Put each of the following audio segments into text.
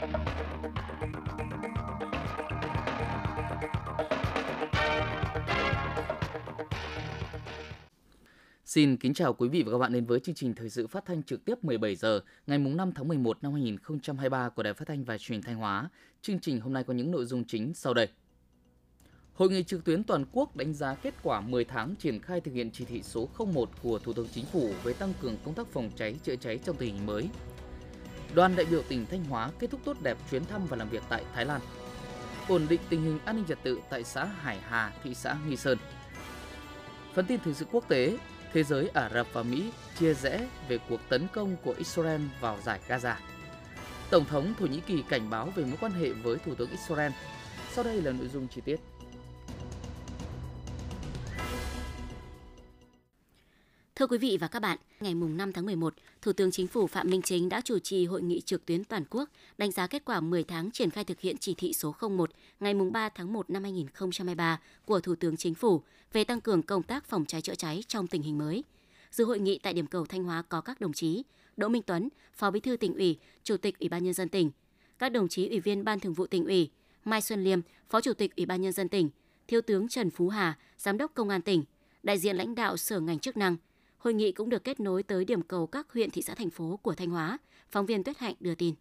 Xin kính chào quý vị và các bạn đến với chương trình thời sự phát thanh trực tiếp 17 giờ, ngày 5 tháng 11 năm 2023 của Đài Phát thanh và Truyền thanh Hóa. Chương trình hôm nay có những nội dung chính sau đây. Hội nghị trực tuyến toàn quốc đánh giá kết quả 10 tháng triển khai thực hiện chỉ thị số 01 của Thủ tướng Chính phủ về tăng cường công tác phòng cháy chữa cháy trong tình hình mới. Đoàn đại biểu tỉnh Thanh Hóa kết thúc tốt đẹp chuyến thăm và làm việc tại Thái Lan. Ổn định tình hình an ninh trật tự tại xã Hải Hà, thị xã Nghi Sơn. Phần tin thời sự quốc tế, thế giới Ả Rập và Mỹ chia rẽ về cuộc tấn công của Israel vào giải Gaza. Tổng thống Thổ Nhĩ Kỳ cảnh báo về mối quan hệ với Thủ tướng Israel. Sau đây là nội dung chi tiết. Thưa quý vị và các bạn, ngày 5 tháng 11, Thủ tướng Chính phủ Phạm Minh Chính đã chủ trì hội nghị trực tuyến toàn quốc đánh giá kết quả 10 tháng triển khai thực hiện chỉ thị số 01 ngày 3 tháng 1 năm 2023 của Thủ tướng Chính phủ về tăng cường công tác phòng cháy chữa cháy trong tình hình mới. Dự hội nghị tại điểm cầu Thanh Hóa có các đồng chí Đỗ Minh Tuấn, Phó Bí thư tỉnh ủy, Chủ tịch Ủy ban nhân dân tỉnh, các đồng chí Ủy viên Ban Thường vụ tỉnh ủy, Mai Xuân Liêm, Phó Chủ tịch Ủy ban nhân dân tỉnh, Thiếu tướng Trần Phú Hà, Giám đốc Công an tỉnh, đại diện lãnh đạo sở ngành chức năng – Hội nghị cũng được kết nối tới điểm cầu các huyện, thị xã, thành phố của Thanh Hóa. Phóng viên Tuyết Hạnh đưa tin.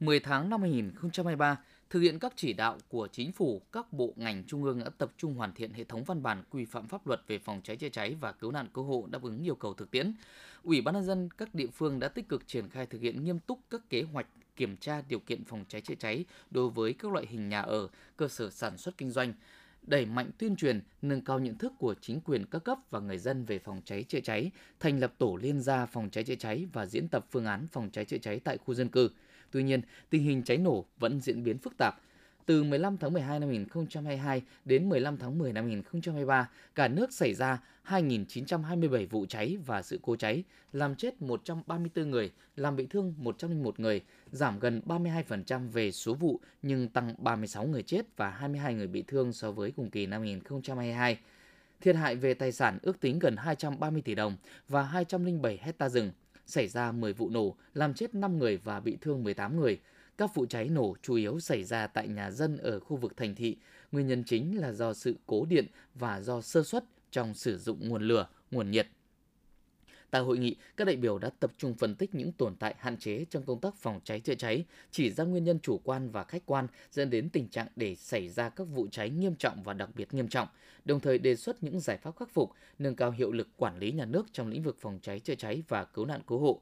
10 tháng năm 2023, thực hiện các chỉ đạo của chính phủ, các bộ ngành trung ương đã tập trung hoàn thiện hệ thống văn bản quy phạm pháp luật về phòng cháy chữa cháy và cứu nạn cứu hộ đáp ứng yêu cầu thực tiễn. Ủy ban nhân dân các địa phương đã tích cực triển khai thực hiện nghiêm túc các kế hoạch kiểm tra điều kiện phòng cháy chữa cháy đối với các loại hình nhà ở, cơ sở sản xuất kinh doanh, đẩy mạnh tuyên truyền, nâng cao nhận thức của chính quyền các cấp và người dân về phòng cháy chữa cháy, thành lập tổ liên gia phòng cháy chữa cháy và diễn tập phương án phòng cháy chữa cháy tại khu dân cư. Tuy nhiên, tình hình cháy nổ vẫn diễn biến phức tạp, từ 15 tháng 12 năm 2022 đến 15 tháng 10 năm 2023, cả nước xảy ra 2.927 vụ cháy và sự cố cháy, làm chết 134 người, làm bị thương 101 người, giảm gần 32% về số vụ nhưng tăng 36 người chết và 22 người bị thương so với cùng kỳ năm 2022. Thiệt hại về tài sản ước tính gần 230 tỷ đồng và 207 hecta rừng. Xảy ra 10 vụ nổ, làm chết 5 người và bị thương 18 người – các vụ cháy nổ chủ yếu xảy ra tại nhà dân ở khu vực thành thị. Nguyên nhân chính là do sự cố điện và do sơ suất trong sử dụng nguồn lửa, nguồn nhiệt. Tại hội nghị, các đại biểu đã tập trung phân tích những tồn tại hạn chế trong công tác phòng cháy chữa cháy, chỉ ra nguyên nhân chủ quan và khách quan dẫn đến tình trạng để xảy ra các vụ cháy nghiêm trọng và đặc biệt nghiêm trọng, đồng thời đề xuất những giải pháp khắc phục, nâng cao hiệu lực quản lý nhà nước trong lĩnh vực phòng cháy chữa cháy và cứu nạn cứu hộ.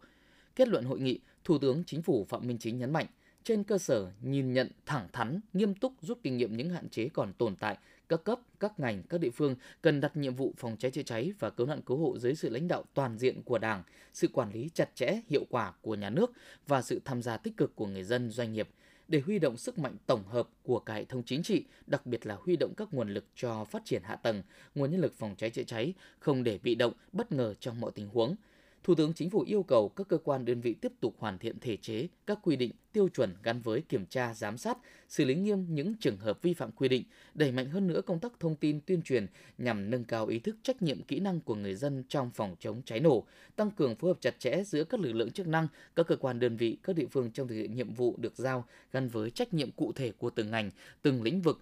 Kết luận hội nghị, Thủ tướng Chính phủ Phạm Minh Chính nhấn mạnh, trên cơ sở nhìn nhận thẳng thắn, nghiêm túc rút kinh nghiệm những hạn chế còn tồn tại, các cấp, các ngành, các địa phương cần đặt nhiệm vụ phòng cháy chữa cháy và cứu nạn cứu hộ dưới sự lãnh đạo toàn diện của Đảng, sự quản lý chặt chẽ, hiệu quả của nhà nước và sự tham gia tích cực của người dân, doanh nghiệp. Để huy động sức mạnh tổng hợp của cả hệ thống chính trị, đặc biệt là huy động các nguồn lực cho phát triển hạ tầng, nguồn nhân lực phòng cháy chữa cháy, không để bị động, bất ngờ trong mọi tình huống – Thủ tướng Chính phủ yêu cầu các cơ quan đơn vị tiếp tục hoàn thiện thể chế, các quy định, tiêu chuẩn gắn với kiểm tra, giám sát, xử lý nghiêm những trường hợp vi phạm quy định, đẩy mạnh hơn nữa công tác thông tin tuyên truyền nhằm nâng cao ý thức trách nhiệm kỹ năng của người dân trong phòng chống cháy nổ, tăng cường phối hợp chặt chẽ giữa các lực lượng chức năng, các cơ quan đơn vị, các địa phương trong thực hiện nhiệm vụ được giao gắn với trách nhiệm cụ thể của từng ngành, từng lĩnh vực,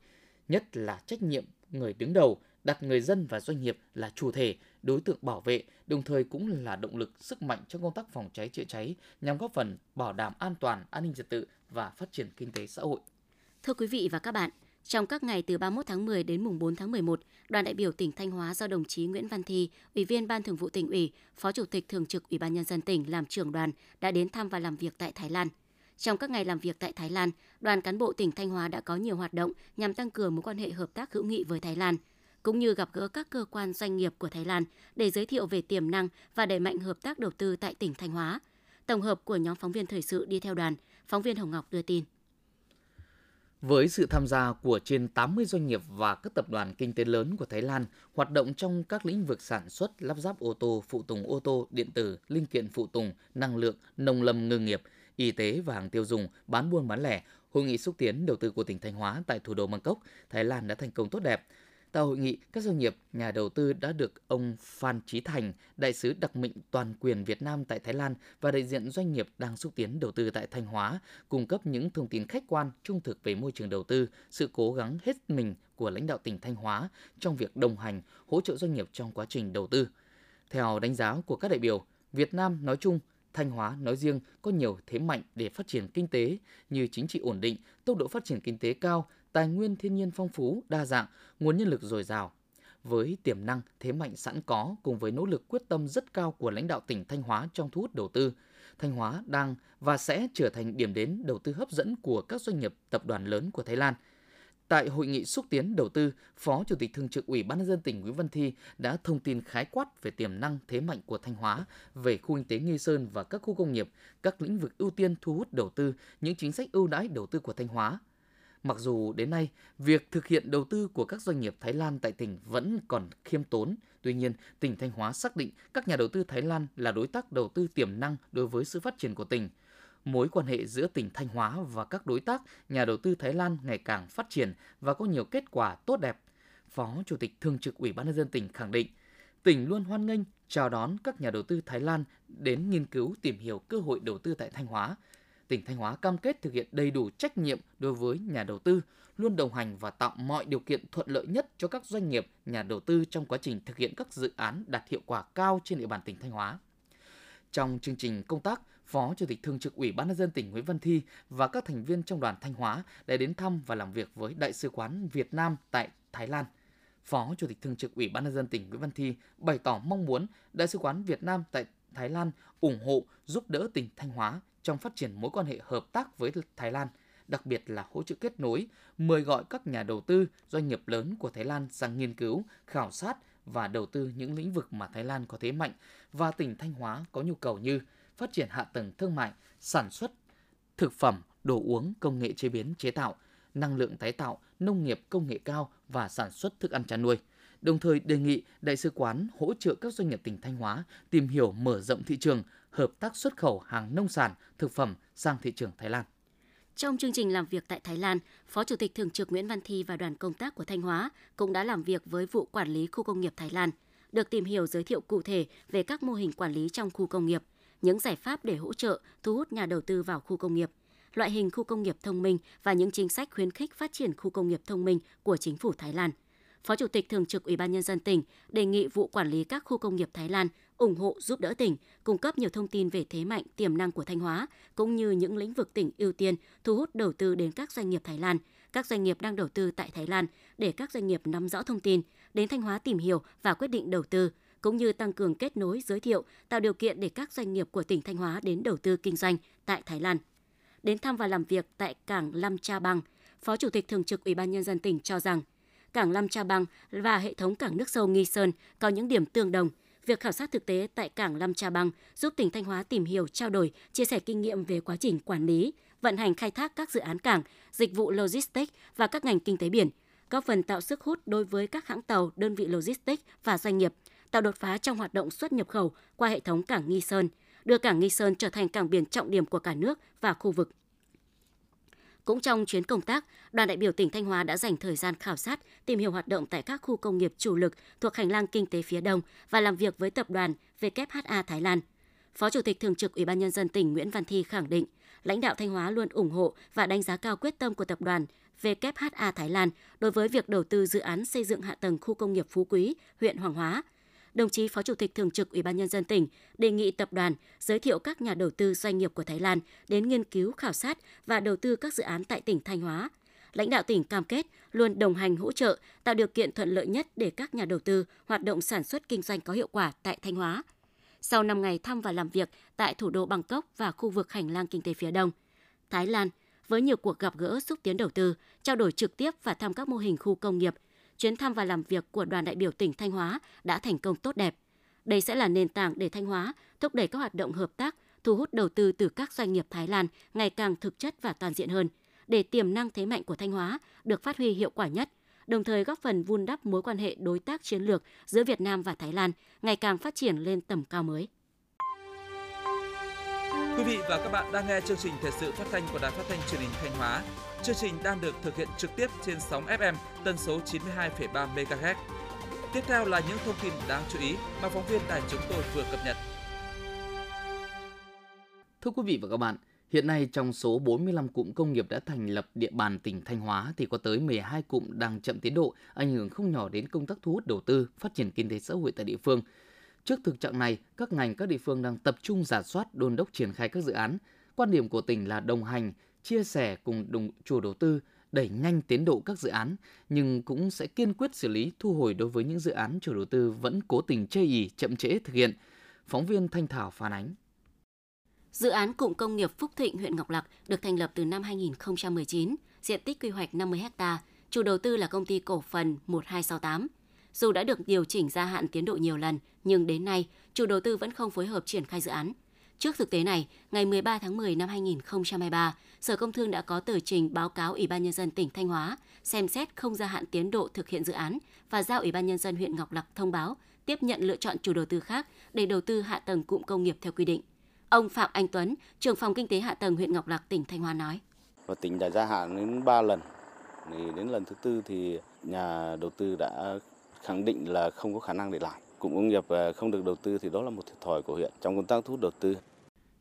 nhất là trách nhiệm người đứng đầu, đặt người dân và doanh nghiệp là chủ thể, đối tượng bảo vệ, đồng thời cũng là động lực sức mạnh trong công tác phòng cháy chữa cháy nhằm góp phần bảo đảm an toàn, an ninh trật tự và phát triển kinh tế xã hội. Thưa quý vị và các bạn, trong các ngày từ 31 tháng 10 đến mùng 4 tháng 11, đoàn đại biểu tỉnh Thanh Hóa do đồng chí Nguyễn Văn Thi, Ủy viên Ban Thường vụ tỉnh ủy, Phó Chủ tịch Thường trực Ủy ban nhân dân tỉnh làm trưởng đoàn đã đến thăm và làm việc tại Thái Lan. Trong các ngày làm việc tại Thái Lan, đoàn cán bộ tỉnh Thanh Hóa đã có nhiều hoạt động nhằm tăng cường mối quan hệ hợp tác hữu nghị với Thái Lan – cũng như gặp gỡ các cơ quan doanh nghiệp của Thái Lan để giới thiệu về tiềm năng và đẩy mạnh hợp tác đầu tư tại tỉnh Thanh Hóa. Tổng hợp của nhóm phóng viên thời sự đi theo đoàn, phóng viên Hồng Ngọc đưa tin. Với sự tham gia của trên 80 doanh nghiệp và các tập đoàn kinh tế lớn của Thái Lan hoạt động trong các lĩnh vực sản xuất, lắp ráp ô tô, phụ tùng ô tô, điện tử, linh kiện phụ tùng, năng lượng, nông lâm ngư nghiệp, y tế và hàng tiêu dùng, bán buôn bán lẻ, hội nghị xúc tiến đầu tư của tỉnh Thanh Hóa tại thủ đô Bangkok, Thái Lan đã thành công tốt đẹp. Tại hội nghị, các doanh nghiệp, nhà đầu tư đã được ông Phan Chí Thành, đại sứ đặc mệnh toàn quyền Việt Nam tại Thái Lan và đại diện doanh nghiệp đang xúc tiến đầu tư tại Thanh Hóa, cung cấp những thông tin khách quan, trung thực về môi trường đầu tư, sự cố gắng hết mình của lãnh đạo tỉnh Thanh Hóa trong việc đồng hành, hỗ trợ doanh nghiệp trong quá trình đầu tư. Theo đánh giá của các đại biểu, Việt Nam nói chung, Thanh Hóa nói riêng có nhiều thế mạnh để phát triển kinh tế như chính trị ổn định, tốc độ phát triển kinh tế cao, tài nguyên thiên nhiên phong phú, đa dạng, nguồn nhân lực dồi dào. Với tiềm năng, thế mạnh sẵn có cùng với nỗ lực quyết tâm rất cao của lãnh đạo tỉnh Thanh Hóa trong thu hút đầu tư, Thanh Hóa đang và sẽ trở thành điểm đến đầu tư hấp dẫn của các doanh nghiệp tập đoàn lớn của Thái Lan – Tại hội nghị xúc tiến đầu tư, Phó Chủ tịch Thường trực Ủy ban nhân dân tỉnh Nguyễn Văn Thi đã thông tin khái quát về tiềm năng thế mạnh của Thanh Hóa, về khu kinh tế Nghi Sơn và các khu công nghiệp, các lĩnh vực ưu tiên thu hút đầu tư, những chính sách ưu đãi đầu tư của Thanh Hóa. Mặc dù đến nay, việc thực hiện đầu tư của các doanh nghiệp Thái Lan tại tỉnh vẫn còn khiêm tốn, tuy nhiên, tỉnh Thanh Hóa xác định các nhà đầu tư Thái Lan là đối tác đầu tư tiềm năng đối với sự phát triển của tỉnh – mối quan hệ giữa tỉnh Thanh Hóa và các đối tác, nhà đầu tư Thái Lan ngày càng phát triển và có nhiều kết quả tốt đẹp. Phó Chủ tịch Thường trực Ủy ban nhân dân tỉnh khẳng định, tỉnh luôn hoan nghênh chào đón các nhà đầu tư Thái Lan đến nghiên cứu tìm hiểu cơ hội đầu tư tại Thanh Hóa. Tỉnh Thanh Hóa cam kết thực hiện đầy đủ trách nhiệm đối với nhà đầu tư, luôn đồng hành và tạo mọi điều kiện thuận lợi nhất cho các doanh nghiệp, nhà đầu tư trong quá trình thực hiện các dự án đạt hiệu quả cao trên địa bàn tỉnh Thanh Hóa. Trong chương trình công tác, Phó Chủ tịch Thường trực Ủy ban nhân dân tỉnh Nguyễn Văn Thi và các thành viên trong đoàn Thanh Hóa đã đến thăm và làm việc với Đại sứ quán Việt Nam tại Thái Lan. Phó Chủ tịch Thường trực Ủy ban nhân dân tỉnh Nguyễn Văn Thi bày tỏ mong muốn Đại sứ quán Việt Nam tại Thái Lan ủng hộ giúp đỡ tỉnh Thanh Hóa trong phát triển mối quan hệ hợp tác với Thái Lan, đặc biệt là hỗ trợ kết nối, mời gọi các nhà đầu tư, doanh nghiệp lớn của Thái Lan sang nghiên cứu, khảo sát và đầu tư những lĩnh vực mà Thái Lan có thế mạnh và tỉnh Thanh Hóa có nhu cầu như phát triển hạ tầng thương mại, sản xuất, thực phẩm, đồ uống, công nghệ chế biến chế tạo, năng lượng tái tạo, nông nghiệp công nghệ cao và sản xuất thức ăn chăn nuôi. Đồng thời đề nghị đại sứ quán hỗ trợ các doanh nghiệp tỉnh Thanh Hóa tìm hiểu mở rộng thị trường, hợp tác xuất khẩu hàng nông sản, thực phẩm sang thị trường Thái Lan. Trong chương trình làm việc tại Thái Lan, Phó Chủ tịch Thường trực Nguyễn Văn Thi và đoàn công tác của Thanh Hóa cũng đã làm việc với vụ quản lý khu công nghiệp Thái Lan, được tìm hiểu giới thiệu cụ thể về các mô hình quản lý trong khu công nghiệp, những giải pháp để hỗ trợ thu hút nhà đầu tư vào khu công nghiệp, loại hình khu công nghiệp thông minh và những chính sách khuyến khích phát triển khu công nghiệp thông minh của chính phủ Thái Lan. Phó Chủ tịch Thường trực Ủy ban Nhân dân tỉnh đề nghị vụ quản lý các khu công nghiệp Thái Lan ủng hộ giúp đỡ tỉnh, cung cấp nhiều thông tin về thế mạnh, tiềm năng của Thanh Hóa, cũng như những lĩnh vực tỉnh ưu tiên thu hút đầu tư đến các doanh nghiệp Thái Lan, các doanh nghiệp đang đầu tư tại Thái Lan để các doanh nghiệp nắm rõ thông tin, đến Thanh Hóa tìm hiểu và quyết định đầu tư, cũng như tăng cường kết nối giới thiệu, tạo điều kiện để các doanh nghiệp của tỉnh Thanh Hóa đến đầu tư kinh doanh tại Thái Lan. Đến thăm và làm việc tại cảng Lâm Cha Bang, Phó Chủ tịch Thường trực Ủy ban Nhân dân tỉnh cho rằng, cảng Lâm Cha Bang và hệ thống cảng nước sâu Nghi Sơn có những điểm tương đồng. Việc khảo sát thực tế tại cảng Lâm Trà Bang giúp tỉnh Thanh Hóa tìm hiểu, trao đổi, chia sẻ kinh nghiệm về quá trình quản lý, vận hành khai thác các dự án cảng, dịch vụ logistics và các ngành kinh tế biển, góp phần tạo sức hút đối với các hãng tàu, đơn vị logistics và doanh nghiệp, tạo đột phá trong hoạt động xuất nhập khẩu qua hệ thống cảng Nghi Sơn, đưa cảng Nghi Sơn trở thành cảng biển trọng điểm của cả nước và khu vực. Cũng trong chuyến công tác, đoàn đại biểu tỉnh Thanh Hóa đã dành thời gian khảo sát, tìm hiểu hoạt động tại các khu công nghiệp chủ lực thuộc hành lang kinh tế phía Đông và làm việc với tập đoàn WHA Thái Lan. Phó Chủ tịch Thường trực Ủy ban Nhân dân tỉnh Nguyễn Văn Thi khẳng định, lãnh đạo Thanh Hóa luôn ủng hộ và đánh giá cao quyết tâm của tập đoàn WHA Thái Lan đối với việc đầu tư dự án xây dựng hạ tầng khu công nghiệp Phú Quý, huyện Hoàng Hóa – đồng chí Phó Chủ tịch Thường trực Ủy ban Nhân dân tỉnh đề nghị tập đoàn giới thiệu các nhà đầu tư doanh nghiệp của Thái Lan đến nghiên cứu khảo sát và đầu tư các dự án tại tỉnh Thanh Hóa. Lãnh đạo tỉnh cam kết luôn đồng hành hỗ trợ, tạo điều kiện thuận lợi nhất để các nhà đầu tư hoạt động sản xuất kinh doanh có hiệu quả tại Thanh Hóa. Sau 5 ngày thăm và làm việc tại thủ đô Bangkok và khu vực hành lang kinh tế phía Đông, Thái Lan với nhiều cuộc gặp gỡ xúc tiến đầu tư, trao đổi trực tiếp và thăm các mô hình khu công nghiệp – chuyến thăm và làm việc của đoàn đại biểu tỉnh Thanh Hóa đã thành công tốt đẹp. Đây sẽ là nền tảng để Thanh Hóa thúc đẩy các hoạt động hợp tác, thu hút đầu tư từ các doanh nghiệp Thái Lan ngày càng thực chất và toàn diện hơn, để tiềm năng thế mạnh của Thanh Hóa được phát huy hiệu quả nhất, đồng thời góp phần vun đắp mối quan hệ đối tác chiến lược giữa Việt Nam và Thái Lan ngày càng phát triển lên tầm cao mới. Quý vị và các bạn đang nghe chương trình thời sự phát thanh của Đài Phát thanh Truyền hình Thanh Hóa. Chương trình đang được thực hiện trực tiếp trên sóng FM tần số 92,3 MHz. Tiếp theo là những thông tin đáng chú ý mà phóng viên đài chúng tôi vừa cập nhật. Thưa quý vị và các bạn, hiện nay trong số 45 cụm công nghiệp đã thành lập địa bàn tỉnh Thanh Hóa thì có tới 12 cụm đang chậm tiến độ, ảnh hưởng không nhỏ đến công tác thu hút đầu tư, phát triển kinh tế xã hội tại địa phương. Trước thực trạng này, các ngành các địa phương đang tập trung giả soát, đôn đốc triển khai các dự án. Quan điểm của tỉnh là đồng hành, chia sẻ cùng đồng chủ đầu tư, đẩy nhanh tiến độ các dự án, nhưng cũng sẽ kiên quyết xử lý thu hồi đối với những dự án chủ đầu tư vẫn cố tình chây ý chậm trễ thực hiện. Phóng viên Thanh Thảo phản ánh. Dự án cụm công nghiệp Phúc Thịnh, huyện Ngọc Lặc được thành lập từ năm 2019, diện tích quy hoạch 50 ha, chủ đầu tư là công ty cổ phần 1268. Dù đã được điều chỉnh gia hạn tiến độ nhiều lần, nhưng đến nay, chủ đầu tư vẫn không phối hợp triển khai dự án. Trước thực tế này, ngày 13 tháng 10 năm 2023, Sở Công Thương đã có tờ trình báo cáo Ủy ban Nhân dân tỉnh Thanh Hóa xem xét không gia hạn tiến độ thực hiện dự án và giao Ủy ban Nhân dân huyện Ngọc Lặc thông báo tiếp nhận lựa chọn chủ đầu tư khác để đầu tư hạ tầng cụm công nghiệp theo quy định. Ông Phạm Anh Tuấn, trưởng phòng kinh tế hạ tầng huyện Ngọc Lặc, tỉnh Thanh Hóa nói. Và tỉnh đã gia hạn đến 3 lần. Thì đến lần thứ tư thì nhà đầu tư đã khẳng định là không có khả năng để làm. Cụm công nghiệp à, không được đầu tư thì đó là một thiệt thòi của huyện trong công tác thu hút đầu tư.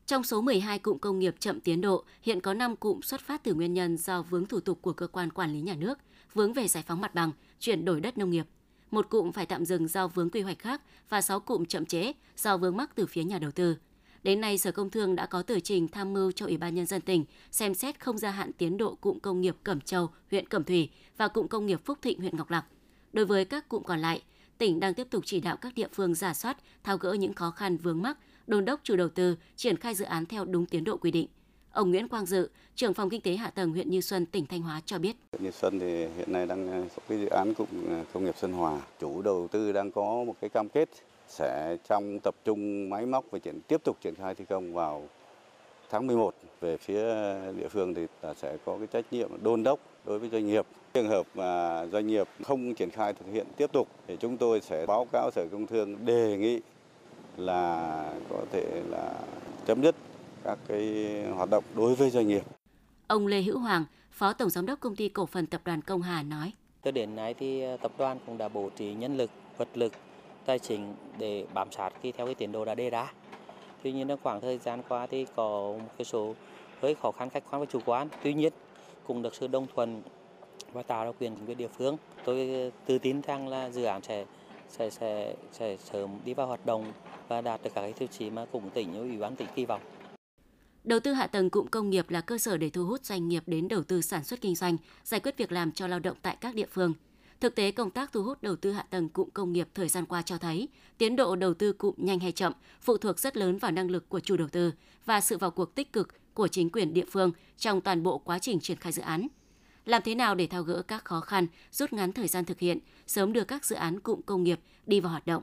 Trong số 12 cụm công nghiệp chậm tiến độ, hiện có 5 cụm xuất phát từ nguyên nhân do vướng thủ tục của cơ quan quản lý nhà nước, vướng về giải phóng mặt bằng, chuyển đổi đất nông nghiệp. Một cụm phải tạm dừng do vướng quy hoạch khác và 6 cụm chậm chế do vướng mắc từ phía nhà đầu tư. Đến nay, Sở Công Thương đã có tờ trình tham mưu cho Ủy ban Nhân dân tỉnh xem xét không gia hạn tiến độ cụm công nghiệp Cẩm Châu, huyện Cẩm Thủy và cụm công nghiệp Phúc Thịnh, huyện Ngọc Lặc. Đối với các cụm còn lại, tỉnh đang tiếp tục chỉ đạo các địa phương giả soát, tháo gỡ những khó khăn vướng mắc, đôn đốc chủ đầu tư triển khai dự án theo đúng tiến độ quy định. Ông Nguyễn Quang Dự, trưởng phòng kinh tế hạ tầng huyện Như Xuân, tỉnh Thanh Hóa cho biết. Huyện Như Xuân thì hiện nay đang có cái dự án cụm à, công nghiệp Xuân Hòa. Chủ đầu tư đang có một cái cam kết sẽ trong tập trung máy móc và triển tiếp tục triển khai thi công vào tháng 11 về phía địa phương thì sẽ có cái trách nhiệm đôn đốc đối với doanh nghiệp. Trường hợp mà doanh nghiệp không triển khai thực hiện tiếp tục thì chúng tôi sẽ báo cáo Sở Công Thương đề nghị là có thể là chấm dứt các cái hoạt động đối với doanh nghiệp. Ông Lê Hữu Hoàng, Phó Tổng Giám đốc Công ty Cổ phần Tập đoàn Công Hà nói. Tới đến nay thì tập đoàn cũng đã bố trí nhân lực, vật lực, tài chính để bám sát khi theo cái tiến độ đã đề ra. Tuy nhiên trong khoảng thời gian qua thì có một cái số hơi khó khăn khách quan và chủ quan. Tuy nhiên cũng được sự đồng thuận và tạo ra quyền của địa phương. Tôi tự tin rằng là dự án sẽ sẽ sẽ sẽ sớm đi vào hoạt động và đạt được các cái tiêu chí mà cùng tỉnh ủy ban tỉnh kỳ vọng. Đầu tư hạ tầng cụm công nghiệp là cơ sở để thu hút doanh nghiệp đến đầu tư sản xuất kinh doanh, giải quyết việc làm cho lao động tại các địa phương. Thực tế công tác thu hút đầu tư hạ tầng cụm công nghiệp thời gian qua cho thấy, tiến độ đầu tư cụm nhanh hay chậm phụ thuộc rất lớn vào năng lực của chủ đầu tư và sự vào cuộc tích cực của chính quyền địa phương trong toàn bộ quá trình triển khai dự án. Làm thế nào để thao gỡ các khó khăn, rút ngắn thời gian thực hiện, sớm đưa các dự án cụm công nghiệp đi vào hoạt động?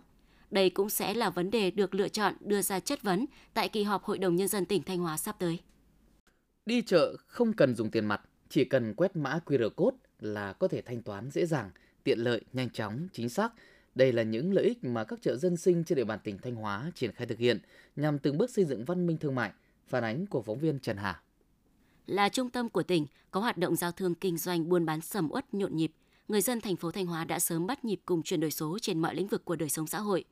Đây cũng sẽ là vấn đề được lựa chọn đưa ra chất vấn tại kỳ họp Hội đồng Nhân dân tỉnh Thanh Hóa sắp tới. Đi chợ không cần dùng tiền mặt, chỉ cần quét mã QR code là có thể thanh toán dễ dàng, tiện lợi, nhanh chóng, chính xác. Đây là những lợi ích mà các chợ dân sinh trên địa bàn tỉnh Thanh Hóa triển khai thực hiện nhằm từng bước xây dựng văn minh thương mại. Phản ánh của phóng viên Trần Hà. Là trung tâm của tỉnh, có hoạt động giao thương kinh doanh buôn bán sầm uất nhộn nhịp, người dân thành phố Thanh Hóa đã sớm bắt nhịp cùng chuyển đổi số trên mọi lĩnh vực của đời sống xã hội.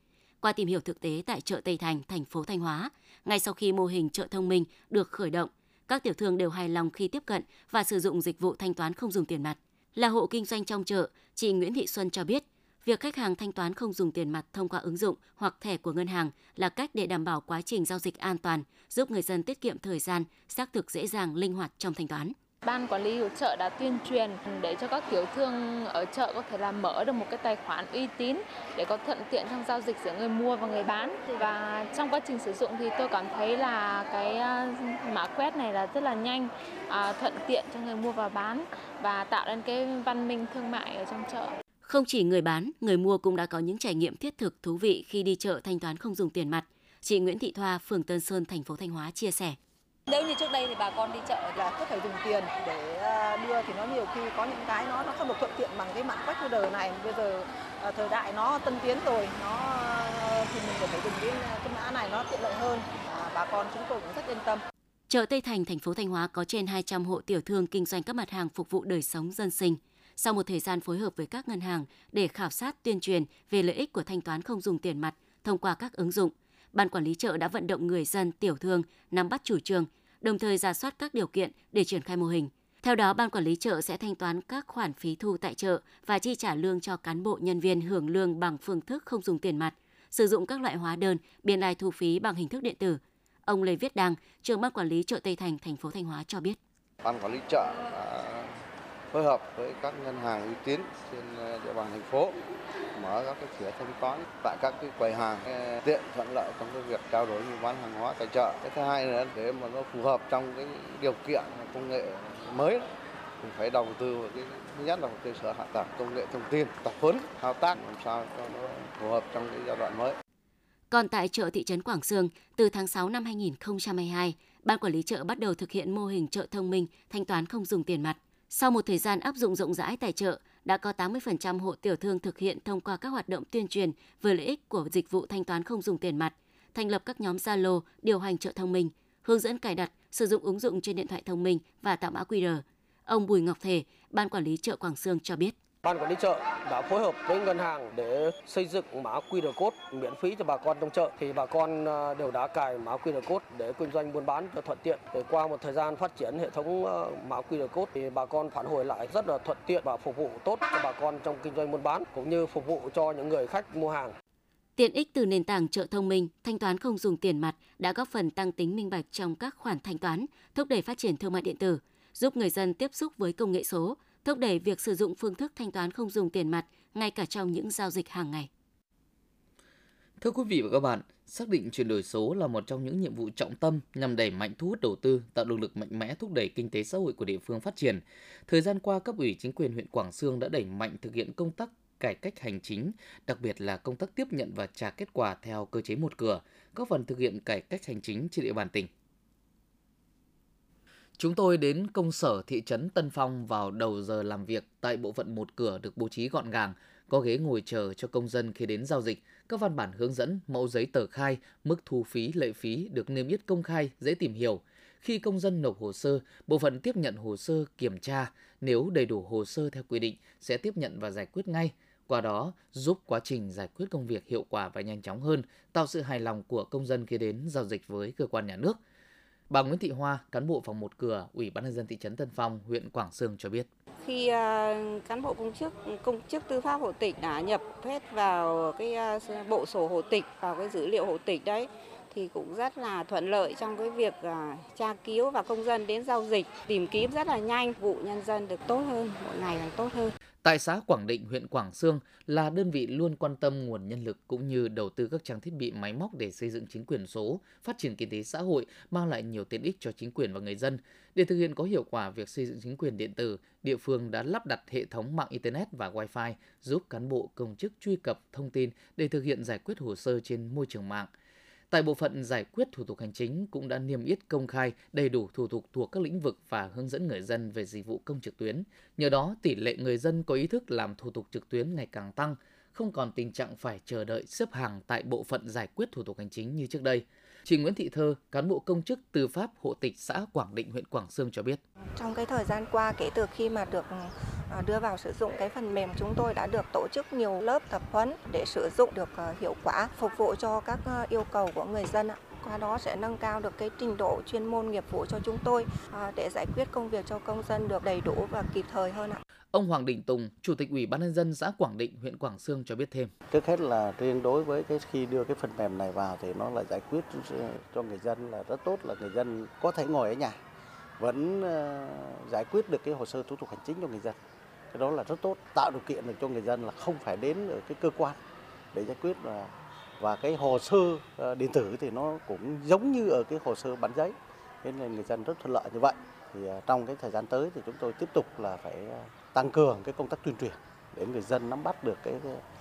Qua tìm hiểu thực tế tại chợ Tây Thành, thành phố Thanh Hóa, ngay sau khi mô hình chợ thông minh được khởi động, các tiểu thương đều hài lòng khi tiếp cận và sử dụng dịch vụ thanh toán không dùng tiền mặt. Là hộ kinh doanh trong chợ, chị Nguyễn Thị Xuân cho biết, việc khách hàng thanh toán không dùng tiền mặt thông qua ứng dụng hoặc thẻ của ngân hàng là cách để đảm bảo quá trình giao dịch an toàn, giúp người dân tiết kiệm thời gian, xác thực dễ dàng, linh hoạt trong thanh toán. Ban quản lý của chợ đã tuyên truyền để cho các tiểu thương ở chợ có thể là mở được một cái tài khoản uy tín để có thuận tiện trong giao dịch giữa người mua và người bán. Và trong quá trình sử dụng thì tôi cảm thấy là cái à, mã quét này là rất là nhanh, à, thuận tiện cho người mua và bán và tạo nên cái văn minh thương mại ở trong chợ. Không chỉ người bán, người mua cũng đã có những trải nghiệm thiết thực thú vị khi đi chợ thanh toán không dùng tiền mặt. Chị Nguyễn Thị Thoa, phường Tân Sơn, thành phố Thanh Hóa chia sẻ. Nếu như trước đây thì bà con đi chợ là cứ phải dùng tiền để đưa thì nó nhiều khi có những cái nó nó không được thuận tiện bằng cái mã quét QR này. Bây giờ thời đại nó tân tiến rồi, nó thì mình phải dùng cái, cái mã này nó tiện lợi hơn. À, bà con chúng tôi cũng rất yên tâm. Chợ Tây Thành, thành phố Thanh Hóa có trên 200 hộ tiểu thương kinh doanh các mặt hàng phục vụ đời sống dân sinh. Sau một thời gian phối hợp với các ngân hàng để khảo sát tuyên truyền về lợi ích của thanh toán không dùng tiền mặt thông qua các ứng dụng, Ban quản lý chợ đã vận động người dân, tiểu thương nắm bắt chủ trương, đồng thời ra soát các điều kiện để triển khai mô hình. Theo đó, Ban quản lý chợ sẽ thanh toán các khoản phí thu tại chợ và chi trả lương cho cán bộ nhân viên hưởng lương bằng phương thức không dùng tiền mặt, sử dụng các loại hóa đơn, biên lai thu phí bằng hình thức điện tử. Ông Lê Viết Đăng, trưởng ban quản lý chợ Tây Thành, thành phố Thanh Hóa cho biết. Ban quản lý chợ à, phối hợp với các ngân hàng uy tín trên ờ, địa bàn thành phố mở các cái thẻ thanh toán tại các cái quầy hàng ờ, tiện thuận lợi trong cái việc trao đổi mua bán hàng hóa tại chợ. Cái thứ hai nữa để mà nó phù hợp trong cái điều kiện công nghệ mới thì phải đầu tư vào cái thứ nhất là một cơ sở hạ tầng công nghệ thông tin tập huấn thao tác làm sao cho nó phù hợp trong cái giai đoạn mới. Còn tại chợ thị trấn Quảng Sương, từ tháng 6 năm 2022, Ban quản lý chợ bắt đầu thực hiện mô hình chợ thông minh thanh toán không dùng tiền mặt. Sau một thời gian áp dụng rộng rãi tài trợ đã có 80% hộ tiểu thương thực hiện thông qua các hoạt động tuyên truyền về lợi ích của dịch vụ thanh toán không dùng tiền mặt, thành lập các nhóm Zalo điều hành chợ thông minh, hướng dẫn cài đặt, sử dụng ứng dụng trên điện thoại thông minh và tạo mã QR. Ông Bùi Ngọc Thể, Ban quản lý chợ Quảng Sương cho biết. Ban quản lý chợ đã phối hợp với ngân hàng để xây dựng mã QR code miễn phí cho bà con trong chợ thì bà con à, đều đã cài mã QR code để kinh doanh buôn bán cho thuận tiện. Để qua một thời gian phát triển hệ thống à, mã QR code thì bà con phản hồi lại rất là thuận tiện và phục vụ tốt cho bà con trong kinh doanh buôn bán cũng như phục vụ cho những người khách mua hàng. Tiện ích từ nền tảng chợ thông minh, thanh toán không dùng tiền mặt đã góp phần tăng tính minh bạch trong các khoản thanh toán, thúc đẩy phát triển thương mại điện tử, giúp người dân tiếp xúc với công nghệ số, thúc đẩy việc sử dụng phương thức thanh toán không dùng tiền mặt ngay cả trong những giao dịch hàng ngày. Thưa quý vị và các bạn, xác định chuyển đổi số là một trong những nhiệm vụ trọng tâm nhằm đẩy mạnh thu hút đầu tư, tạo động lực mạnh mẽ thúc đẩy kinh tế xã hội của địa phương phát triển. Thời gian qua, cấp ủy chính quyền huyện Quảng Sương đã đẩy mạnh thực hiện công tác cải cách hành chính, đặc biệt là công tác tiếp nhận và trả kết quả theo cơ chế một cửa, góp phần thực hiện cải cách hành chính trên địa bàn tỉnh. Chúng tôi đến công sở thị trấn Tân Phong vào đầu giờ làm việc tại bộ phận một cửa được bố trí gọn gàng, có ghế ngồi chờ cho công dân khi đến giao dịch, các văn bản hướng dẫn, mẫu giấy tờ khai, mức thu phí, lệ phí được niêm yết công khai, dễ tìm hiểu. Khi công dân nộp hồ sơ, bộ phận tiếp nhận hồ sơ kiểm tra, nếu đầy đủ hồ sơ theo quy định sẽ tiếp nhận và giải quyết ngay. Qua đó, giúp quá trình giải quyết công việc hiệu quả và nhanh chóng hơn, tạo sự hài lòng của công dân khi đến giao dịch với cơ quan nhà nước – Bà Nguyễn Thị Hoa, cán bộ phòng một cửa, Ủy ban nhân dân thị trấn Tân Phong, huyện Quảng Sương cho biết. Khi à, cán bộ công chức công chức tư pháp hộ tịch đã nhập hết vào cái à, bộ sổ hộ tịch vào cái dữ liệu hộ tịch đấy thì cũng rất là thuận lợi trong cái việc à, tra cứu và công dân đến giao dịch tìm kiếm rất là nhanh vụ nhân dân được tốt hơn mỗi ngày càng tốt hơn tại xã Quảng Định, huyện Quảng Sương là đơn vị luôn quan tâm nguồn nhân lực cũng như đầu tư các trang thiết bị máy móc để xây dựng chính quyền số, phát triển kinh tế xã hội, mang lại nhiều tiện ích cho chính quyền và người dân. Để thực hiện có hiệu quả việc xây dựng chính quyền điện tử, địa phương đã lắp đặt hệ thống mạng Internet và Wi-Fi giúp cán bộ công chức truy cập thông tin để thực hiện giải quyết hồ sơ trên môi trường mạng – Tại bộ phận giải quyết thủ tục hành chính cũng đã niêm yết công khai đầy đủ thủ tục thuộc các lĩnh vực và hướng dẫn người dân về dịch vụ công trực tuyến. Nhờ đó, tỷ lệ người dân có ý thức làm thủ tục trực tuyến ngày càng tăng, không còn tình trạng phải chờ đợi xếp hàng tại bộ phận giải quyết thủ tục hành chính như trước đây. Chị Nguyễn Thị Thơ, cán bộ công chức tư pháp hộ tịch xã Quảng Định, huyện Quảng Sương cho biết. Trong cái thời gian qua kể từ khi mà được đưa vào sử dụng cái phần mềm chúng tôi đã được tổ chức nhiều lớp tập huấn để sử dụng được à, hiệu quả phục vụ cho các à, yêu cầu của người dân qua đó sẽ nâng cao được cái trình độ chuyên môn nghiệp vụ cho chúng tôi để giải quyết công việc cho công dân được đầy đủ và kịp thời hơn ạ. Ông Hoàng Đình Tùng, Chủ tịch Ủy ban nhân dân xã Quảng Định, huyện Quảng Sương cho biết thêm. Trước hết là riêng đối với cái khi đưa cái phần mềm này vào thì nó là giải quyết cho người dân là rất tốt là người dân có thể ngồi ở nhà vẫn ờ, giải quyết được cái hồ sơ thủ tục hành chính cho người dân. Cái đó là rất tốt, tạo điều kiện được cho người dân là không phải đến ở cái cơ quan để giải quyết và và cái hồ sơ ờ, điện tử thì nó cũng giống như ở cái hồ sơ bản giấy nên là người dân rất thuận lợi như vậy thì ờ, trong cái thời gian tới thì chúng tôi tiếp tục là phải ờ, tăng cường cái công tác tuyên truyền để người dân nắm bắt được cái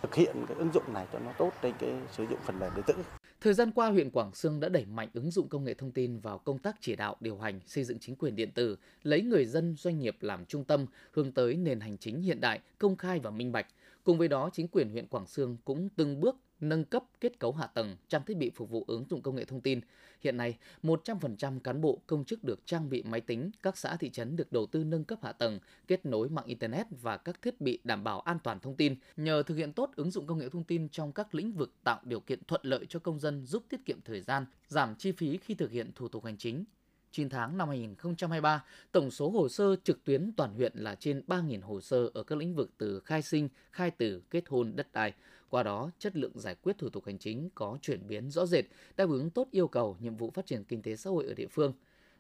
thực hiện cái ứng dụng này cho nó tốt trên cái sử dụng phần mềm điện tử. Thời gian qua, huyện Quảng Sương đã đẩy mạnh ứng dụng công nghệ thông tin vào công tác chỉ đạo, điều hành, xây dựng chính quyền điện tử, lấy người dân, doanh nghiệp làm trung tâm, hướng tới nền hành chính hiện đại, công khai và minh bạch. Cùng với đó, chính quyền huyện Quảng Sương cũng từng bước nâng cấp kết cấu hạ tầng, trang thiết bị phục vụ ứng dụng công nghệ thông tin. Hiện nay, 100% cán bộ công chức được trang bị máy tính, các xã thị trấn được đầu tư nâng cấp hạ tầng, kết nối mạng internet và các thiết bị đảm bảo an toàn thông tin. Nhờ thực hiện tốt ứng dụng công nghệ thông tin trong các lĩnh vực tạo điều kiện thuận lợi cho công dân giúp tiết kiệm thời gian, giảm chi phí khi thực hiện thủ tục hành chính, 9 tháng năm 2023, tổng số hồ sơ trực tuyến toàn huyện là trên 3.000 hồ sơ ở các lĩnh vực từ khai sinh, khai tử, kết hôn, đất đai. Qua đó, chất lượng giải quyết thủ tục hành chính có chuyển biến rõ rệt, đáp ứng tốt yêu cầu nhiệm vụ phát triển kinh tế xã hội ở địa phương.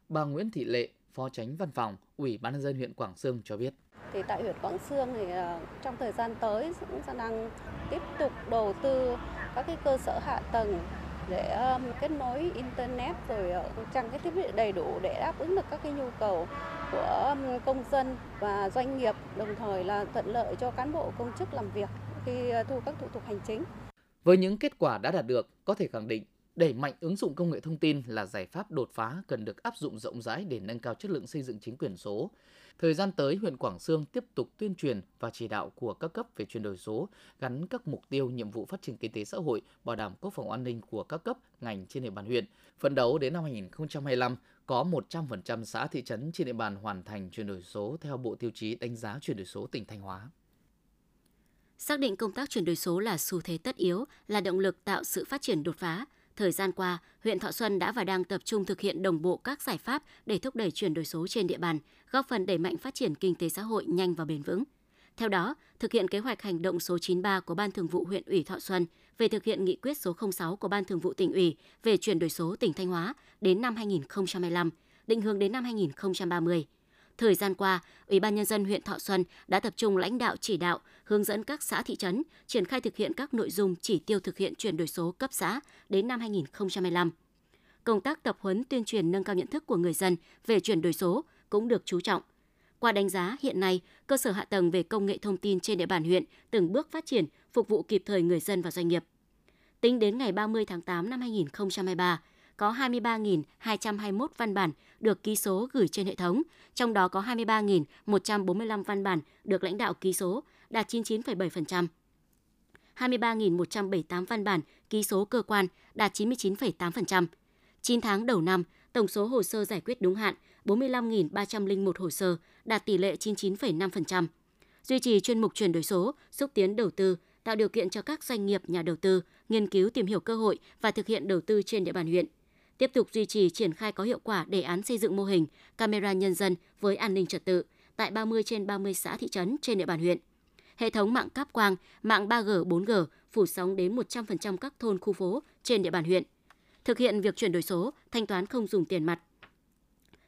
Bà Nguyễn Thị Lệ, Phó Tránh Văn phòng, Ủy ban nhân dân huyện Quảng Sương cho biết. Thì tại huyện Quảng Sương thì ờ, trong thời gian tới cũng đang tiếp tục đầu tư các cái cơ sở hạ tầng để ờ, kết nối internet rồi ờ, trang cái thiết bị đầy đủ để đáp ứng được các cái nhu cầu của công dân và doanh nghiệp đồng thời là thuận lợi cho cán bộ công chức làm việc khi ờ, thu các thủ tục hành chính. Với những kết quả đã đạt được, có thể khẳng định đẩy mạnh ứng dụng công nghệ thông tin là giải pháp đột phá cần được áp dụng rộng rãi để nâng cao chất lượng xây dựng chính quyền số. Thời gian tới, huyện Quảng Sương tiếp tục tuyên truyền và chỉ đạo của các cấp về chuyển đổi số, gắn các mục tiêu, nhiệm vụ phát triển kinh tế xã hội, bảo đảm quốc phòng an ninh của các cấp, ngành trên địa bàn huyện. Phấn đấu đến năm 2025, có 100% xã thị trấn trên địa bàn hoàn thành chuyển đổi số theo bộ tiêu chí đánh giá chuyển đổi số tỉnh Thanh Hóa. Xác định công tác chuyển đổi số là xu thế tất yếu, là động lực tạo sự phát triển đột phá, Thời gian qua, huyện Thọ Xuân đã và đang tập trung thực hiện đồng bộ các giải pháp để thúc đẩy chuyển đổi số trên địa bàn, góp phần đẩy mạnh phát triển kinh tế xã hội nhanh và bền vững. Theo đó, thực hiện kế hoạch hành động số 93 của Ban Thường vụ huyện ủy Thọ Xuân về thực hiện nghị quyết số 06 của Ban Thường vụ tỉnh ủy về chuyển đổi số tỉnh Thanh Hóa đến năm 2025, định hướng đến năm 2030. Thời gian qua, Ủy ban Nhân dân huyện Thọ Xuân đã tập trung lãnh đạo chỉ đạo, hướng dẫn các xã thị trấn triển khai thực hiện các nội dung chỉ tiêu thực hiện chuyển đổi số cấp xã đến năm 2025. Công tác tập huấn tuyên truyền nâng cao nhận thức của người dân về chuyển đổi số cũng được chú trọng. Qua đánh giá, hiện nay, cơ sở hạ tầng về công nghệ thông tin trên địa bàn huyện từng bước phát triển, phục vụ kịp thời người dân và doanh nghiệp. Tính đến ngày 30 tháng 8 năm 2023, có 23.221 văn bản được ký số gửi trên hệ thống, trong đó có 23.145 văn bản được lãnh đạo ký số, đạt 99,7%. 23.178 văn bản ký số cơ quan, đạt 99,8%. 9 tháng đầu năm, tổng số hồ sơ giải quyết đúng hạn 45.301 hồ sơ, đạt tỷ lệ 99,5%. Duy trì chuyên mục chuyển đổi số, xúc tiến đầu tư, tạo điều kiện cho các doanh nghiệp, nhà đầu tư nghiên cứu tìm hiểu cơ hội và thực hiện đầu tư trên địa bàn huyện – tiếp tục duy trì triển khai có hiệu quả đề án xây dựng mô hình camera nhân dân với an ninh trật tự tại 30 trên 30 xã thị trấn trên địa bàn huyện. Hệ thống mạng cáp quang, mạng 3G, 4G phủ sóng đến 100% các thôn khu phố trên địa bàn huyện. Thực hiện việc chuyển đổi số, thanh toán không dùng tiền mặt.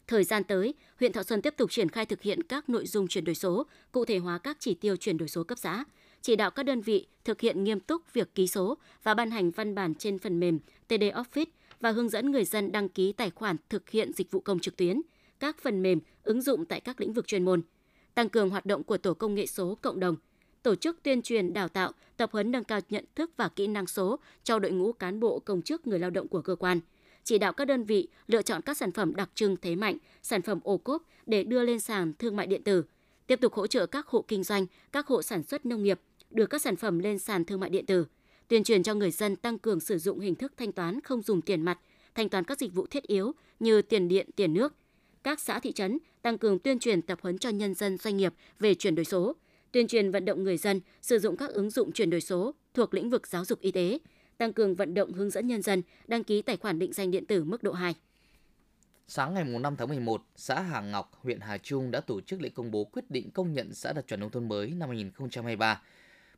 Thời gian tới, huyện Thọ Xuân tiếp tục triển khai thực hiện các nội dung chuyển đổi số, cụ thể hóa các chỉ tiêu chuyển đổi số cấp xã, chỉ đạo các đơn vị thực hiện nghiêm túc việc ký số và ban hành văn bản trên phần mềm TD Office và hướng dẫn người dân đăng ký tài khoản thực hiện dịch vụ công trực tuyến, các phần mềm, ứng dụng tại các lĩnh vực chuyên môn, tăng cường hoạt động của tổ công nghệ số cộng đồng, tổ chức tuyên truyền đào tạo, tập huấn nâng cao nhận thức và kỹ năng số cho đội ngũ cán bộ công chức người lao động của cơ quan, chỉ đạo các đơn vị lựa chọn các sản phẩm đặc trưng thế mạnh, sản phẩm ô cốp để đưa lên sàn thương mại điện tử, tiếp tục hỗ trợ các hộ kinh doanh, các hộ sản xuất nông nghiệp đưa các sản phẩm lên sàn thương mại điện tử, tuyên truyền cho người dân tăng cường sử dụng hình thức thanh toán không dùng tiền mặt, thanh toán các dịch vụ thiết yếu như tiền điện, tiền nước. Các xã thị trấn tăng cường tuyên truyền tập huấn cho nhân dân doanh nghiệp về chuyển đổi số, tuyên truyền vận động người dân sử dụng các ứng dụng chuyển đổi số thuộc lĩnh vực giáo dục y tế, tăng cường vận động hướng dẫn nhân dân đăng ký tài khoản định danh điện tử mức độ 2. Sáng ngày 5 tháng 11, xã Hà Ngọc, huyện Hà Trung đã tổ chức lễ công bố quyết định công nhận xã đạt chuẩn nông thôn mới năm 2023.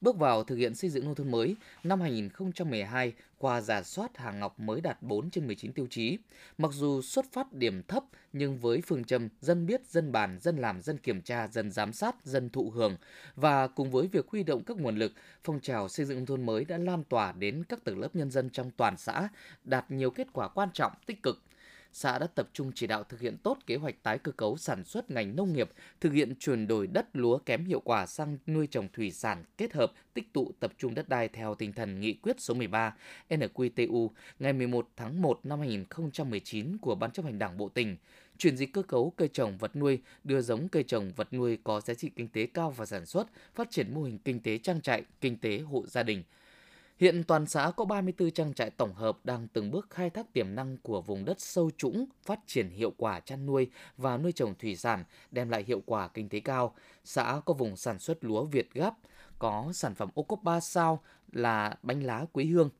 Bước vào thực hiện xây dựng nông thôn mới, năm 2012, qua giả soát Hà Ngọc mới đạt 4 trên 19 tiêu chí. Mặc dù xuất phát điểm thấp, nhưng với phương châm dân biết, dân bàn, dân làm, dân kiểm tra, dân giám sát, dân thụ hưởng và cùng với việc huy động các nguồn lực, phong trào xây dựng nông thôn mới đã lan tỏa đến các tầng lớp nhân dân trong toàn xã, đạt nhiều kết quả quan trọng, tích cực – xã đã tập trung chỉ đạo thực hiện tốt kế hoạch tái cơ cấu sản xuất ngành nông nghiệp, thực hiện chuyển đổi đất lúa kém hiệu quả sang nuôi trồng thủy sản kết hợp tích tụ tập trung đất đai theo tinh thần nghị quyết số 13 NQTU ngày 11 tháng 1 năm 2019 của Ban chấp hành Đảng Bộ tỉnh, chuyển dịch cơ cấu cây trồng vật nuôi, đưa giống cây trồng vật nuôi có giá trị kinh tế cao vào sản xuất, phát triển mô hình kinh tế trang trại, kinh tế hộ gia đình, Hiện toàn xã có 34 trang trại tổng hợp đang từng bước khai thác tiềm năng của vùng đất sâu trũng, phát triển hiệu quả chăn nuôi và nuôi trồng thủy sản, đem lại hiệu quả kinh tế cao. Xã có vùng sản xuất lúa Việt Gáp, có sản phẩm ô cốp 3 sao là bánh lá quý hương.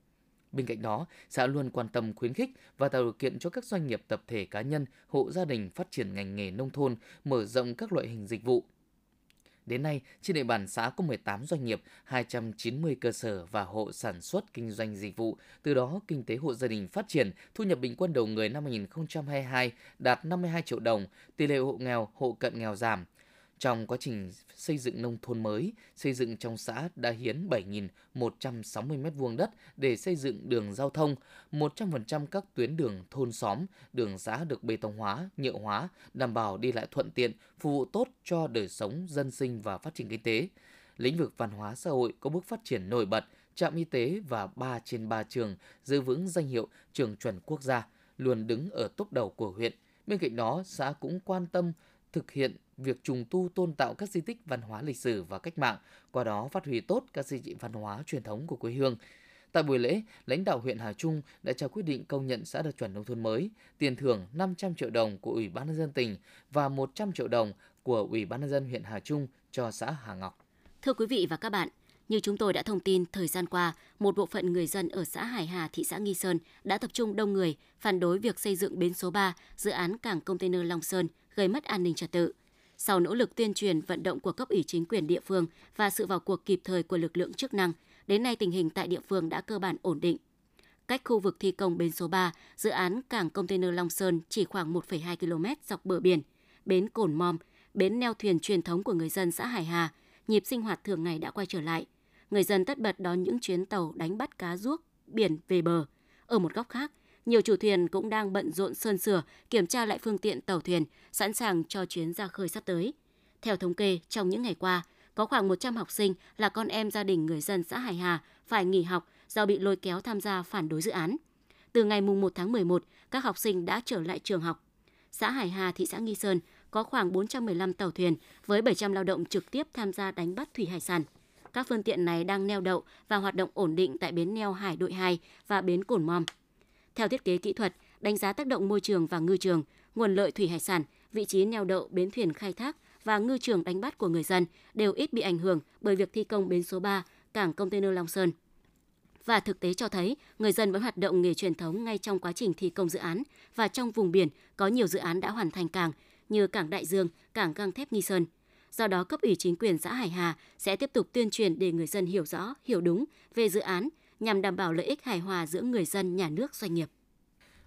Bên cạnh đó, xã luôn quan tâm khuyến khích và tạo điều kiện cho các doanh nghiệp tập thể cá nhân, hộ gia đình phát triển ngành nghề nông thôn, mở rộng các loại hình dịch vụ, Đến nay, trên địa bàn xã có 18 doanh nghiệp, 290 cơ sở và hộ sản xuất kinh doanh dịch vụ. Từ đó, kinh tế hộ gia đình phát triển, thu nhập bình quân đầu người năm 2022 đạt 52 triệu đồng, tỷ lệ hộ nghèo, hộ cận nghèo giảm. Trong quá trình xây dựng nông thôn mới, xây dựng trong xã đã hiến 7.160 m2 đất để xây dựng đường giao thông, 100% các tuyến đường thôn xóm, đường xã được bê tông hóa, nhựa hóa, đảm bảo đi lại thuận tiện, phục vụ tốt cho đời sống dân sinh và phát triển kinh tế. Lĩnh vực văn hóa xã hội có bước phát triển nổi bật, trạm y tế và 3 trên 3 trường giữ vững danh hiệu trường chuẩn quốc gia, luôn đứng ở top đầu của huyện. Bên cạnh đó, xã cũng quan tâm thực hiện việc trùng tu tôn tạo các di tích văn hóa lịch sử và cách mạng, qua đó phát huy tốt các di trị văn hóa truyền thống của quê hương. Tại buổi lễ, lãnh đạo huyện Hà Trung đã trao quyết định công nhận xã đạt chuẩn nông thôn mới, tiền thưởng 500 triệu đồng của Ủy ban nhân dân tỉnh và 100 triệu đồng của Ủy ban nhân dân huyện Hà Trung cho xã Hà Ngọc. Thưa quý vị và các bạn, như chúng tôi đã thông tin, thời gian qua, một bộ phận người dân ở xã Hải Hà, thị xã Nghi Sơn đã tập trung đông người phản đối việc xây dựng bến số 3, dự án cảng container Long Sơn, gây mất an ninh trật tự. Sau nỗ lực tuyên truyền vận động của cấp ủy chính quyền địa phương và sự vào cuộc kịp thời của lực lượng chức năng, đến nay tình hình tại địa phương đã cơ bản ổn định. Cách khu vực thi công bến số 3, dự án cảng container Long Sơn chỉ khoảng 1,2 km dọc bờ biển, bến Cồn Mom, bến neo thuyền truyền thống của người dân xã Hải Hà, nhịp sinh hoạt thường ngày đã quay trở lại. Người dân tất bật đón những chuyến tàu đánh bắt cá ruốc biển về bờ. Ở một góc khác, nhiều chủ thuyền cũng đang bận rộn sơn sửa, kiểm tra lại phương tiện tàu thuyền, sẵn sàng cho chuyến ra khơi sắp tới. Theo thống kê, trong những ngày qua, có khoảng 100 học sinh là con em gia đình người dân xã Hải Hà phải nghỉ học do bị lôi kéo tham gia phản đối dự án. Từ ngày 1 tháng 11, các học sinh đã trở lại trường học. Xã Hải Hà, thị xã Nghi Sơn có khoảng 415 tàu thuyền với 700 lao động trực tiếp tham gia đánh bắt thủy hải sản. Các phương tiện này đang neo đậu và hoạt động ổn định tại bến neo Hải đội 2 và bến Cồn Mom. Theo thiết kế kỹ thuật, đánh giá tác động môi trường và ngư trường, nguồn lợi thủy hải sản, vị trí neo đậu bến thuyền khai thác và ngư trường đánh bắt của người dân đều ít bị ảnh hưởng bởi việc thi công bến số 3, cảng container Long Sơn. Và thực tế cho thấy, người dân vẫn hoạt động nghề truyền thống ngay trong quá trình thi công dự án và trong vùng biển có nhiều dự án đã hoàn thành cảng như cảng Đại Dương, cảng gang thép Nghi Sơn. Do đó, cấp ủy chính quyền xã Hải Hà sẽ tiếp tục tuyên truyền để người dân hiểu rõ, hiểu đúng về dự án nhằm đảm bảo lợi ích hài hòa giữa người dân, nhà nước, doanh nghiệp.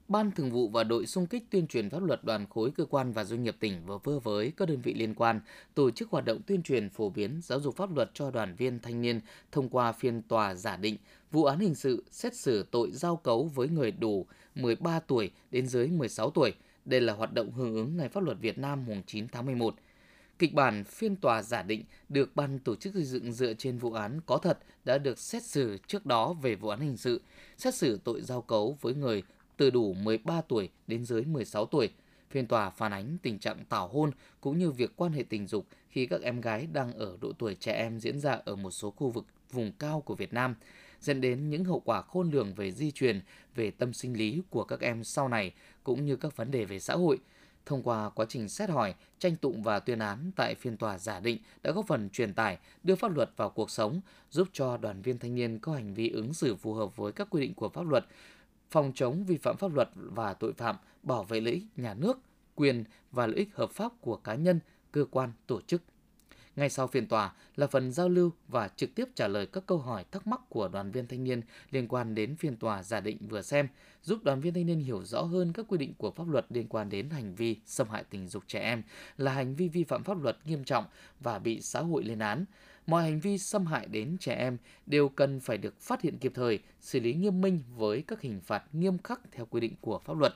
Ban Thường vụ và đội xung kích tuyên truyền pháp luật đoàn khối cơ quan và doanh nghiệp tỉnh vừa phối với các đơn vị liên quan tổ chức hoạt động tuyên truyền phổ biến giáo dục pháp luật cho đoàn viên thanh niên thông qua phiên tòa giả định vụ án hình sự xét xử tội giao cấu với người đủ 13 tuổi đến dưới 16 tuổi. Đây là hoạt động hưởng ứng Ngày pháp luật Việt Nam mùng 9 tháng 11. Kịch bản phiên tòa giả định được ban tổ chức xây dựng dựa trên vụ án có thật đã được xét xử trước đó về vụ án hình sự, xét xử tội giao cấu với người từ đủ 13 tuổi đến dưới 16 tuổi. Phiên tòa phản ánh tình trạng tảo hôn cũng như việc quan hệ tình dục khi các em gái đang ở độ tuổi trẻ em diễn ra ở một số khu vực vùng cao của Việt Nam, dẫn đến những hậu quả khôn lường về di truyền, về tâm sinh lý của các em sau này cũng như các vấn đề về xã hội. Thông qua quá trình xét hỏi, tranh tụng và tuyên án tại phiên tòa giả định đã góp phần truyền tải, đưa pháp luật vào cuộc sống, giúp cho đoàn viên thanh niên có hành vi ứng xử phù hợp với các quy định của pháp luật, phòng chống vi phạm pháp luật và tội phạm, bảo vệ lợi ích nhà nước, quyền và lợi ích hợp pháp của cá nhân, cơ quan, tổ chức. Ngay sau phiên tòa là phần giao lưu và trực tiếp trả lời các câu hỏi thắc mắc của đoàn viên thanh niên liên quan đến phiên tòa giả định vừa xem, giúp đoàn viên thanh niên hiểu rõ hơn các quy định của pháp luật liên quan đến hành vi xâm hại tình dục trẻ em là hành vi vi phạm pháp luật nghiêm trọng và bị xã hội lên án. Mọi hành vi xâm hại đến trẻ em đều cần phải được phát hiện kịp thời, xử lý nghiêm minh với các hình phạt nghiêm khắc theo quy định của pháp luật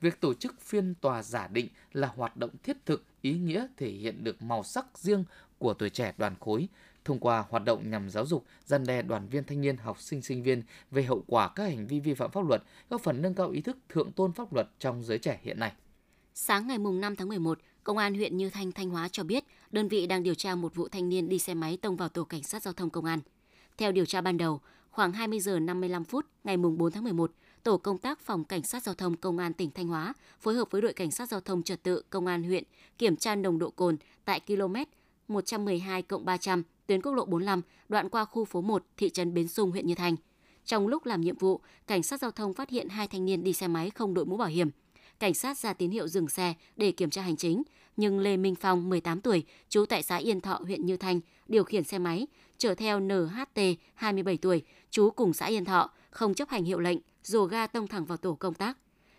việc tổ chức phiên tòa giả định là hoạt động thiết thực, ý nghĩa thể hiện được màu sắc riêng của tuổi trẻ đoàn khối thông qua hoạt động nhằm giáo dục, gian đe đoàn viên thanh niên, học sinh sinh viên về hậu quả các hành vi vi phạm pháp luật, góp phần nâng cao ý thức thượng tôn pháp luật trong giới trẻ hiện nay. Sáng ngày 5 tháng 11, Công an huyện Như Thanh, Thanh Hóa cho biết đơn vị đang điều tra một vụ thanh niên đi xe máy tông vào tổ cảnh sát giao thông công an. Theo điều tra ban đầu, khoảng 20 giờ 55 phút ngày 4 tháng 11, tổ công tác phòng cảnh sát giao thông công an tỉnh Thanh Hóa phối hợp với đội cảnh sát giao thông trật tự công an huyện kiểm tra nồng độ cồn tại km 112 300 tuyến quốc lộ 45 đoạn qua khu phố 1 thị trấn Bến Sung huyện Như Thành. Trong lúc làm nhiệm vụ, cảnh sát giao thông phát hiện hai thanh niên đi xe máy không đội mũ bảo hiểm. Cảnh sát ra tín hiệu dừng xe để kiểm tra hành chính, nhưng Lê Minh Phong, 18 tuổi, trú tại xã Yên Thọ, huyện Như Thanh, điều khiển xe máy, chở theo NHT, 27 tuổi, trú cùng xã Yên Thọ, không chấp hành hiệu lệnh, rồ ga tông thẳng vào tổ công tác.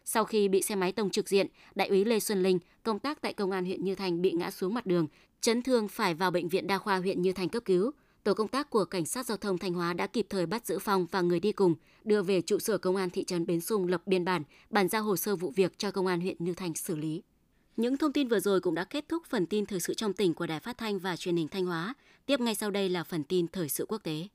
Sau khi bị xe máy tông trực diện, đại úy Lê Xuân Linh, công tác tại công an huyện Như Thành bị ngã xuống mặt đường, chấn thương phải vào bệnh viện đa khoa huyện Như Thành cấp cứu. Tổ công tác của cảnh sát giao thông Thanh Hóa đã kịp thời bắt giữ Phong và người đi cùng, đưa về trụ sở công an thị trấn Bến Sung lập biên bản, bàn giao hồ sơ vụ việc cho công an huyện Như Thành xử lý. Những thông tin vừa rồi cũng đã kết thúc phần tin thời sự trong tỉnh của Đài Phát thanh và Truyền hình Thanh Hóa. Tiếp ngay sau đây là phần tin thời sự quốc tế.